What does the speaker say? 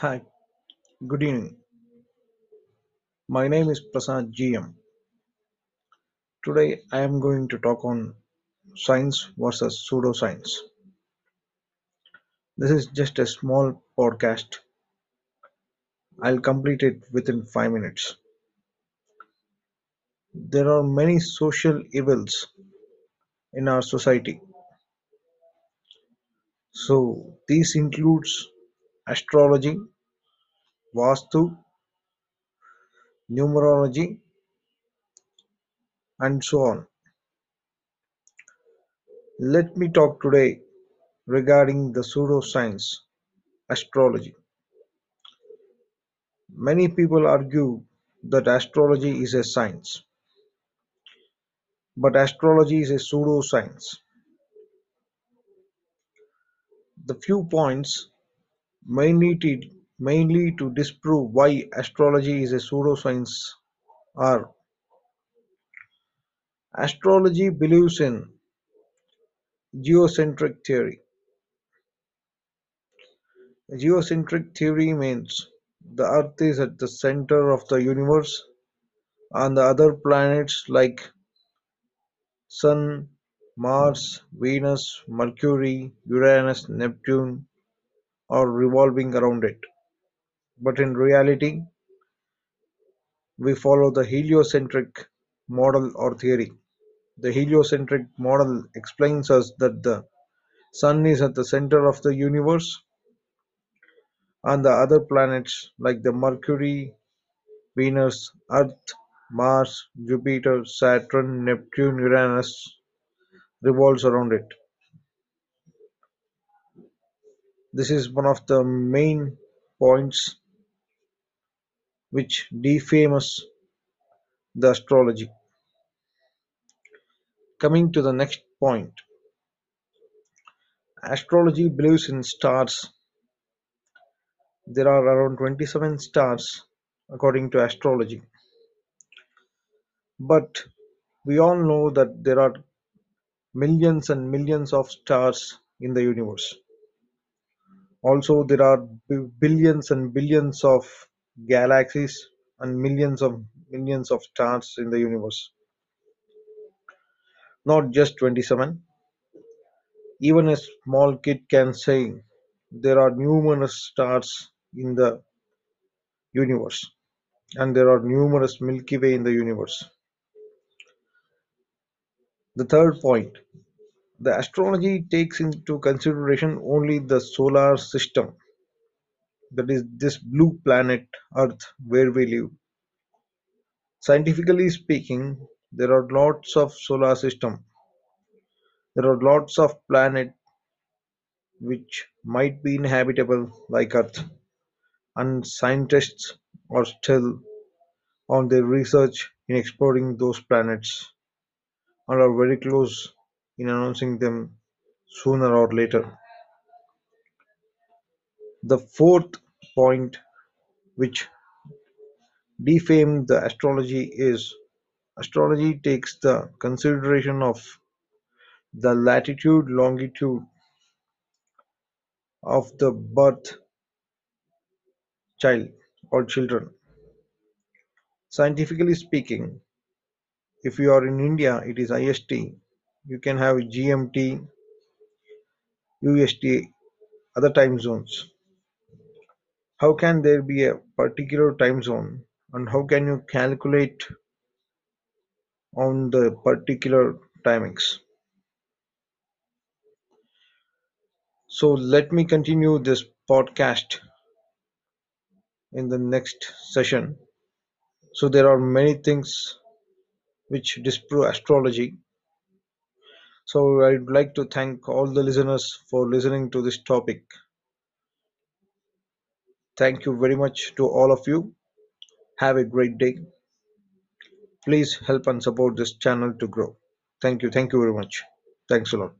Hi, good evening. My name is Prasad GM. Today I am going to talk on science versus pseudoscience. This is just a small podcast. I'll complete it within 5 minutes. There are many social evils in our society. So these includes astrology, vastu, numerology and so on. Let me talk today regarding the pseudoscience astrology. Many people argue that astrology is a science, but astrology is a pseudoscience. The few points mainly mainly to disprove why astrology is a pseudoscience or astrology believes in geocentric theory. Geocentric theory means the earth is at the center of the universe and the other planets like Sun, Mars, Venus, Mercury, Uranus, Neptune are revolving around it. But in reality, we follow the heliocentric model or theory. The heliocentric model explains us that the Sun is at the center of the universe and the other planets like the Mercury, Venus, Earth, Mars, Jupiter, Saturn, Neptune, Uranus revolves around it. This is one of the main points which defames the astrology. Coming to the next point, astrology believes in stars. There are around 27 stars according to astrology. But we all know that there are millions and millions of stars in the universe. Also, there are billions and billions of galaxies and millions of millions of stars in the universe. Not just 27. Even a small kid can say there are numerous stars in the universe and there are numerous Milky Way in the universe. The third point the astrology takes into consideration only the solar system, that is, this blue planet Earth where we live. Scientifically speaking, there are lots of solar system. There are lots of planets which might be inhabitable like Earth, and scientists are still on their research in exploring those planets and are very close in announcing them sooner or later. The fourth point which defamed the astrology is astrology takes the consideration of the latitude longitude of the birth child or children. Scientifically speaking, if you are in India, it is IST. You can have GMT, UST, other time zones. How can there be a particular time zone and how can you calculate on the particular timings? So let me continue this podcast in the next session. So there are many things which disprove astrology. So I'd like to thank all the listeners for listening to this topic. Thank you very much to all of you. Have a great day. Please help and support this channel to grow. Thank you. Thank you very much. Thanks a lot.